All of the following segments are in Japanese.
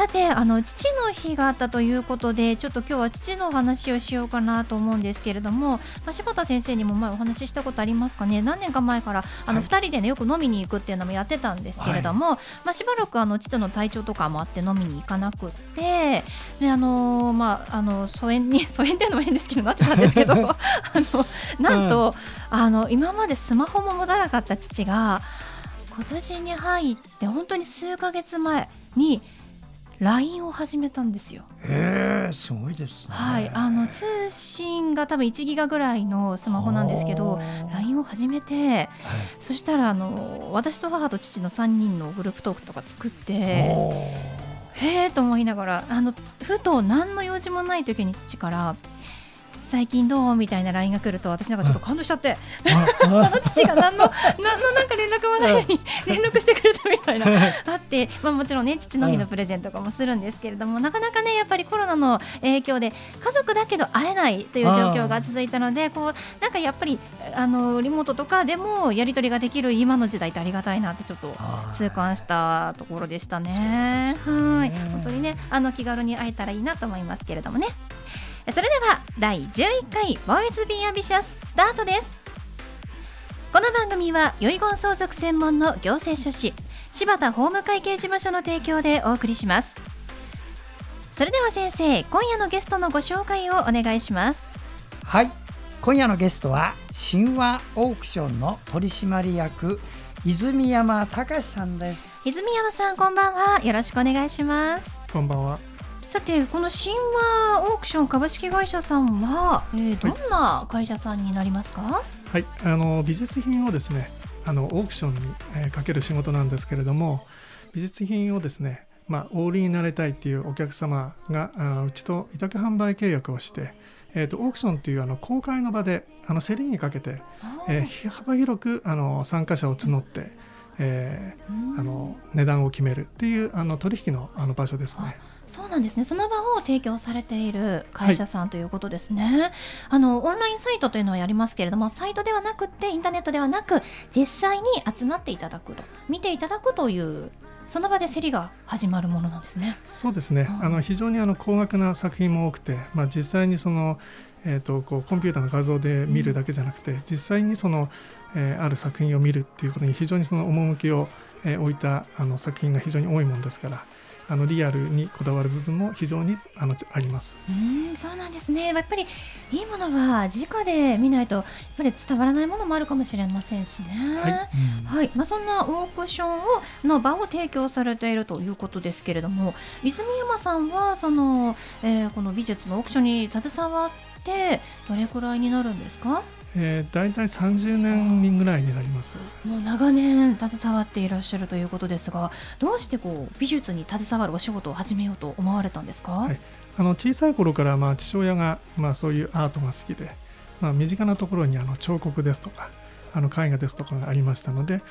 さてあの父の日があったということでちょっと今日は父のお話をしようかなと思うんですけれども、まあ、柴田先生にも前お話ししたことありますかね？何年か前からあの2人でねよく飲みに行くっていうのもやってたんですけれども、はい、まあ、しばらくあの父の体調とかもあって飲みに行かなくってであのまああの疎遠に 疎遠っていうのも変ですけどなってたんですけどあのなんと、うん、あの今までスマホも持たなかった父が今年に入って本当に数ヶ月前に LINE を始めたんですよ。へえ、すごいです、ね、はい、あの通信が多分1ギガぐらいのスマホなんですけど、LINE を始めて、はい、そしたらあの私と母と父の3人のグループトークとか作って。へえと思いながらあのふと何の用事もない時に父から最近どう？みたいな LINE が来ると私なんかちょっと感動しちゃって。あの父 が何の何のなんか連絡もないのに連絡してくれたみたいな。あって、まあ、もちろんね父の日のプレゼントとかもするんですけれどもなかなかねやっぱりコロナの影響で家族だけど会えないという状況が続いたのでこうなんかやっぱりあのリモートとかでもやり取りができる今の時代ってありがたいなってちょっと痛感したところでしたね。はい。本当にねあの気軽に会えたらいいなと思いますけれどもね。それでは第11回ボーイズビーアンビシャススタートです。この番組は遺言相続専門の行政書士柴田法務会計事務所の提供でお送りします。それでは先生今夜のゲストのご紹介をお願いします。はい。今夜のゲストは神話オークションの取締役泉山隆さんです。泉山さんこんばんは。よろしくお願いします。こんばんはさてこの神話オークション株式会社さんは、えー、どんな会社さんになりますか？はい。あの美術品をですねあのオークションに、えー、かける仕事なんですけれども美術品をですねまあ、オーリーになりたいっていうお客様があうちと委託販売契約をして、えーと、オークションっていうあの公開の場であの競りにかけて、えー、幅広くあの参加者を募って、えー、あの値段を決めるっていうあの取引のあの場所ですね。そうなんですね。その場を提供されている会社さんということですね、はい、あのオンラインサイトというのはやりますけれどもサイトではなくてインターネットではなく実際に集まっていただくと。見ていただくというその場で競りが始まるものなんですね。そうですね。うん、あの非常にあの高額な作品も多くて、まあ実際にそのえーと、こうコンピューターの画像で見るだけじゃなくて、うん、実際にその、えー、ある作品を見るっていうことに非常にその趣を、えー、置いたあの作品が非常に多いものですから、あのリアルにこだわる部分も非常にあのあります。うんそうなんですね。やっぱりいいものは直で見ないとやっぱり伝わらないものもあるかもしれませんしね。はい、はい、まあ、そんなオークションをの場を提供されているということですけれども泉山さんはその、えー、この美術のオークションに携わってどれくらいになるんですか？えー、大体30年ぐらいになります。もう長年携わっていらっしゃるということですがどうしてこう美術に携わるお仕事を始めようと思われたんですか、はい、あの小さい頃からまあ父親がまあそういうアートが好きで、まあ、身近なところにあの彫刻ですとかあの絵画ですとかがありましたので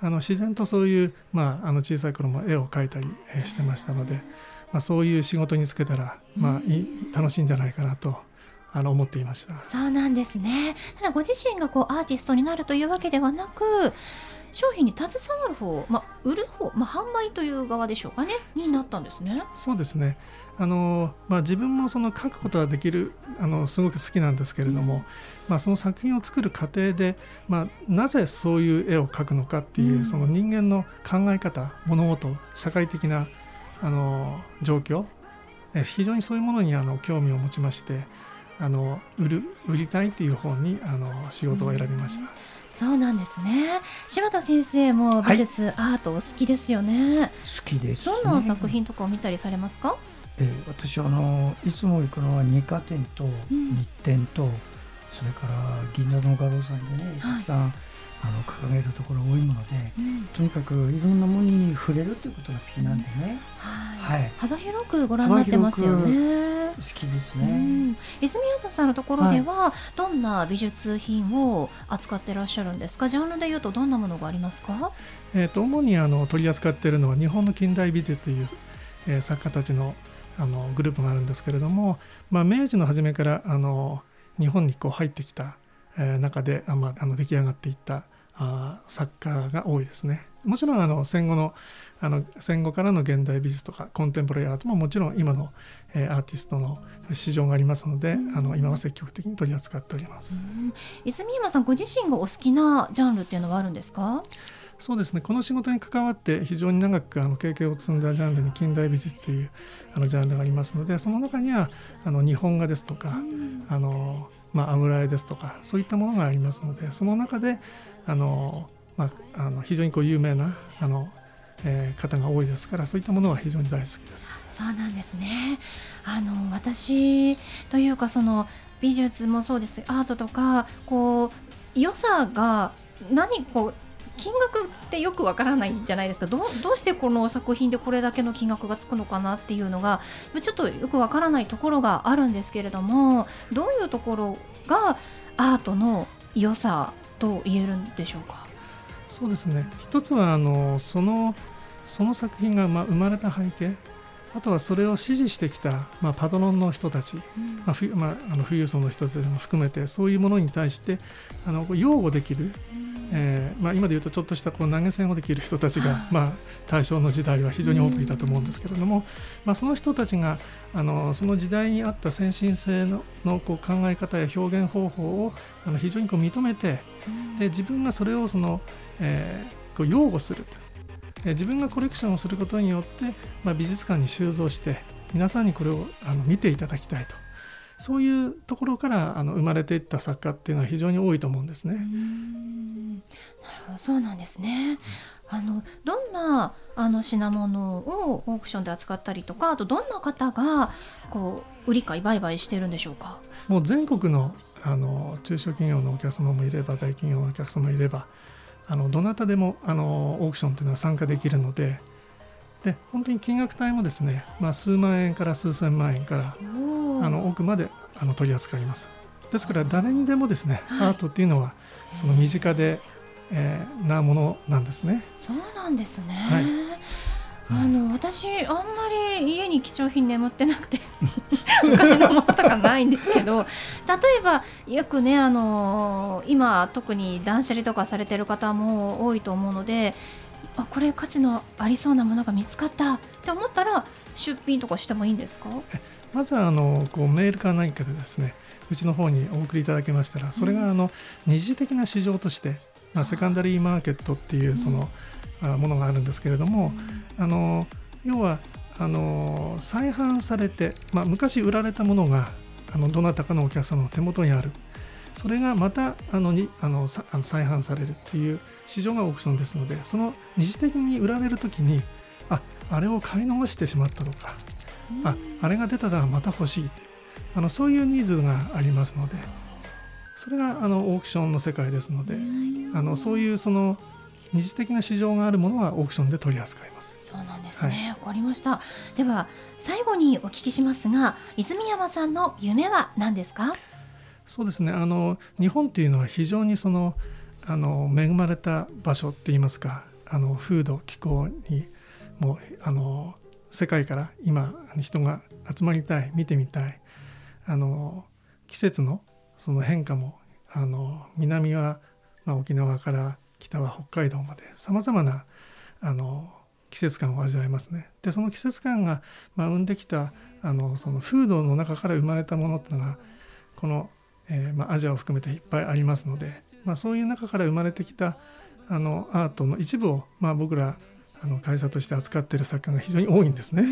あの自然とそういう、まあ、あの小さい頃も絵を描いたりしてましたので、まあ、そういう仕事に就けたら、まあ、い楽しいんじゃないかなとあの思っていました。そうなんですね。ただご自身がこうアーティストになるというわけではなく商品に携わる方、まあ、売る方、まあ、販売という側でしょうかね。になったんですね。そうですね。あの、まあ、自分もその書くことができるあのすごく好きなんですけれども、うん、まあ、その作品を作る過程で、まあ、なぜそういう絵を描くのかっていう、うん、その人間の考え方物事社会的なあの状況非常にそういうものにあの興味を持ちましてあの売る売りたいっていう方にあの仕事を選びました。そうなんですね。柴田先生も美術、はい、アートお好きですよね。好きです、ね、どんな作品とかを見たりされますか？えー、私あのいつも行くのは二課展と日展と、それから銀座の画廊さんでねたくさん、はい、あの掲げるところ多いもので、うん、とにかくいろんなものに触れるということが好きなんでね、はい、はい、幅広くご覧になってますよね。好きですね、うん、泉谷さんのところでは、どんな美術品を扱ってらっしゃるんですか？ジャンルでいうとどんなものがありますか？えーと、主にあの取り扱っているのは日本の近代美術という、えー、作家たちのあのグループがあるんですけれども、まあ、明治の初めからあの日本にこう入ってきた、えー、中であ、まあ、あの出来上がっていったあ作家が多いですね。もちろんあの戦後のあの戦後からの現代美術とかコンテンポラリーアートももちろん今の、えー、アーティストの市場がありますので、うん、あの今は積極的に取り扱っております、うん、泉山さんご自身がお好きなジャンルっていうのはあるんですか？そうですね。この仕事に関わって非常に長くあの経験を積んだジャンルに近代美術というあのジャンルがありますのでその中にはあの日本画ですとか、うん、あのまあ、油絵ですとかそういったものがありますのでその中であの、まあ、あの非常にこう有名なあの、えー、方が多いですからそういったものは非常に大好きです。そうなんですね。あの私というかその美術もそうです。アートとかこう良さが何こう金額ってよくわからないじゃないですか。どどうしてこの作品でこれだけの金額がつくのかなっていうのがちょっとよくわからないところがあるんですけれどもどういうところがアートの良さと言えるんでしょうか？そうですね。一つはあのそのその作品がまあ生まれた背景あとはそれを支持してきた、まあ、パトロンの人たち、うん、まあまあ、あの富裕層の人たちも含めてそういうものに対してあの擁護できる、えーまあ、今でいうとちょっとしたこう投げ銭をできる人たちが、まあ、大正の時代は非常に多くいたと思うんですけれども、まあ、その人たちがあのその時代に合った先進性ののこう考え方や表現方法をあの非常にこう認めてで自分がそれをその、えー、こう擁護する自分がコレクションをすることによって、まあ、美術館に収蔵して皆さんにこれをあの見ていただきたいと。そういうところからあの生まれていった作家っていうのは非常に多いと思うんですね。なるほどそうなんですね。あのどんなあの品物をオークションで扱ったりとかあとどんな方がこう売り買い売買してるんでしょうか？もう全国のあの中小企業のお客様もいれば大企業のお客様もいればあのどなたでもあのオークションというのは参加できるのでで本当に金額帯もですね、まあ、数万円から数千万円からあの奥まであの取り扱います。ですから誰にでもですね、はい、アートっていうのはその身近で、えー、なものなんですね。そうなんですね、はい。あの私あんまり家に貴重品眠ってなくて 昔のものとかないんですけど例えばよくねあの今特に断捨離とかされてる方も多いと思うのであこれ価値のありそうなものが見つかったって思ったら出品とかしてもいいんですか？まずはあのこうメールか何かでですねうちの方にお送りいただけましたらそれがあの二次的な市場として、まあ、セカンダリーマーケットっていうその、ものがあるんですけれども、あの要はあの再販されて、まあ、昔売られたものがあのどなたかのお客様の手元にある。それがまたあのにあの再販されるっていう市場がオークションですのでその二次的に売られる時にああれを買い逃してしまったとか、ああれが出たらまた欲しいあのそういうニーズがありますのでそれがあのオークションの世界ですのであのそういうその二次的な市場があるものはオークションで取り扱います。そうなんですね。わ、はい、かりました。では最後にお聞きしますが泉山さんの夢は何ですか？そうですね。あの日本というのは非常にそのあの恵まれた場所っていいますかあの風土気候にもうあの世界から今人が集まりたい見てみたいあの季節のその変化もあの南は、まあ、沖縄から北は北海道までさまざまなあの季節感を味わえますね。でその季節感が、まあ、生んできたあのその風土の中から生まれたものっていうのがこの、えーまあ、アジアを含めていっぱいありますので、まあ、そういう中から生まれてきたあのアートの一部を、まあ、僕らあの会社として扱っている作家が非常に多いんですね。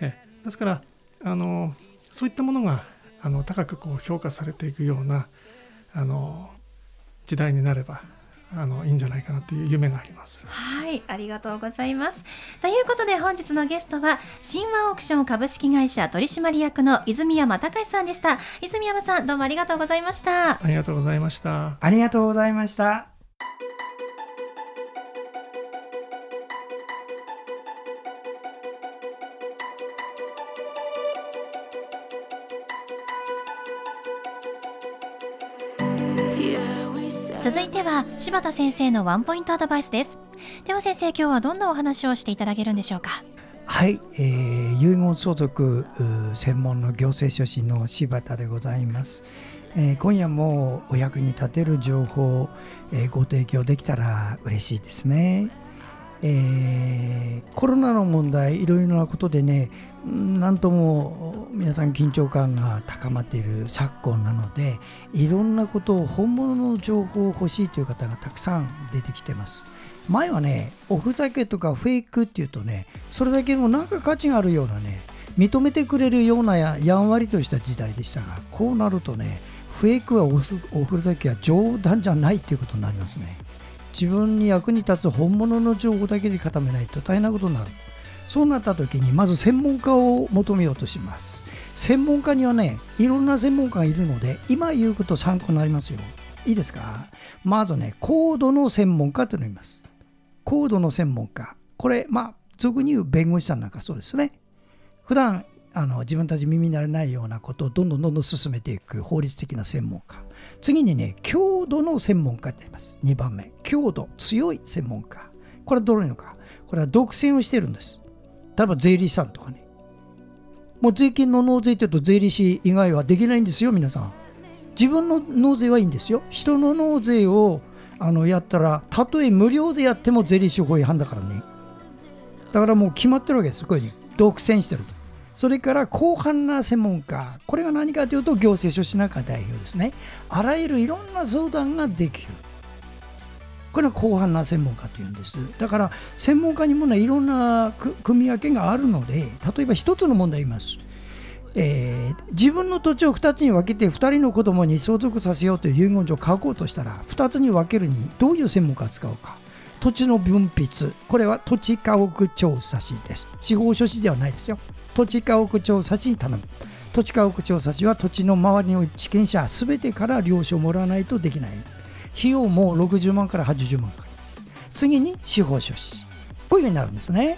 えですからあのそういったものがあの高くこう評価されていくようなあの時代になればあのいいんじゃないかなという夢があります。はいありがとうございます。ということで本日のゲストは神話オークション株式会社取締役の泉山隆さんでした。泉山さんどうもありがとうございました。ありがとうございました。ありがとうございましたは柴田先生のワンポイントアドバイスです。では先生今日はどんなお話をしていただけるんでしょうか？はい、えー、遺言相続専門の行政書士の柴田でございます、えー、今夜もお役に立てる情報、えー、ご提供できたら嬉しいですね。えー、コロナの問題いろいろなことでねなんとも皆さん緊張感が高まっている昨今なのでいろんなことを本物の情報を欲しいという方がたくさん出てきてます。前はねおふざけとかフェイクっていうとねそれだけのなんか価値があるようなね認めてくれるようなややんわりとした時代でしたがこうなるとねフェイクはおふざけは冗談じゃないっていうことになりますね。自分に役に立つ本物の情報だけで固めないと大変なことになる。そうなった時にまず専門家を求めようとします。専門家にはねいろんな専門家がいるので今言うこと参考になりますよ。いいですか？まずねコードの専門家というのがいます。コードの専門家。これまあ俗に言う弁護士さんなんかそうですね。普段あの自分たち耳になれないようなことをどんどんどんどん進めていく法律的な専門家。次にね、強度の専門家って言います。2番目、強度、強い専門家。これはどういうのか。これは独占をしてるんです。例えば税理士さんとかね。もう税金の納税って言うと税理士以外はできないんですよ、皆さん。自分の納税はいいんですよ。人の納税をあのやったら、たとえ無料でやっても税理士法違反だからね。だからもう決まってるわけです。こういうふうに独占してると。それから広範な専門家、これが何かというと行政書士なんか代表ですね。あらゆるいろんな相談ができる。これは広範な専門家というんです。だから専門家にもね、いろんな組み分けがあるので、例えば一つの問題言います。えー、自分の土地を2つに分けて2人の子供に相続させようという遺言状を書こうとしたら2つに分けるにどういう専門家を使うか土地の分泌。これは土地家屋調査士です。司法書士ではないですよ。土地家屋調査士に頼む。土地家屋調査士は土地の周りの地権者すべてから了承をもらわないとできない。費用も60万から80万かかります。次に司法書士。こういうふうになるんですね。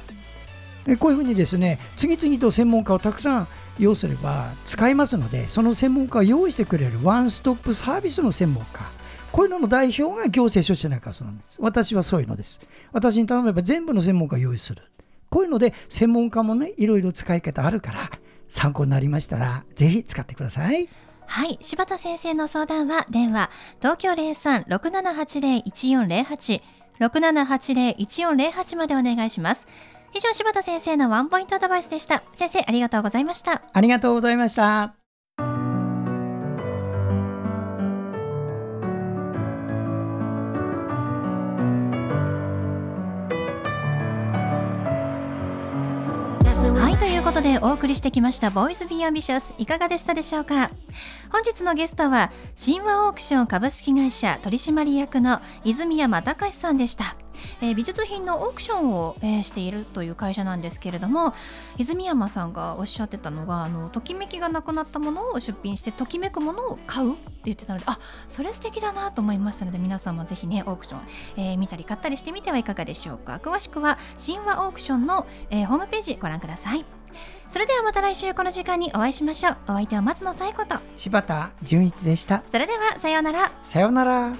こういうふうにですね次々と専門家をたくさん要すれば使いますのでその専門家を用意してくれるワンストップサービスの専門家。こういうのの代表が行政書士なんかそうなんです。私はそういうのです。私に頼めば全部の専門家を用意する。こういうので専門家もねいろいろ使い方あるから参考になりましたらぜひ使ってください。はい。柴田先生の相談は電話東京0367801408 6780-1408までお願いします。以上柴田先生のワンポイントアドバイスでした。先生ありがとうございました。ありがとうございましたいうことでお送りしてきました「ボーイズ・ビー・アンビシャス」いかがでしたでしょうか？本日のゲストは神話オークション株式会社取締役の泉山隆さんでした。えー、美術品のオークションを、えー、しているという会社なんですけれども泉山さんがおっしゃってたのがあのときめきがなくなったものを出品してときめくものを買うって言ってたのであそれ素敵だなと思いましたので皆さんもぜひねオークション、えー、見たり買ったりしてみてはいかがでしょうか。詳しくは神話オークションの、えホームページご覧ください。それではまた来週この時間にお会いしましょう。お相手は松野紗友子と。柴田純一でした。それではさようなら。さようなら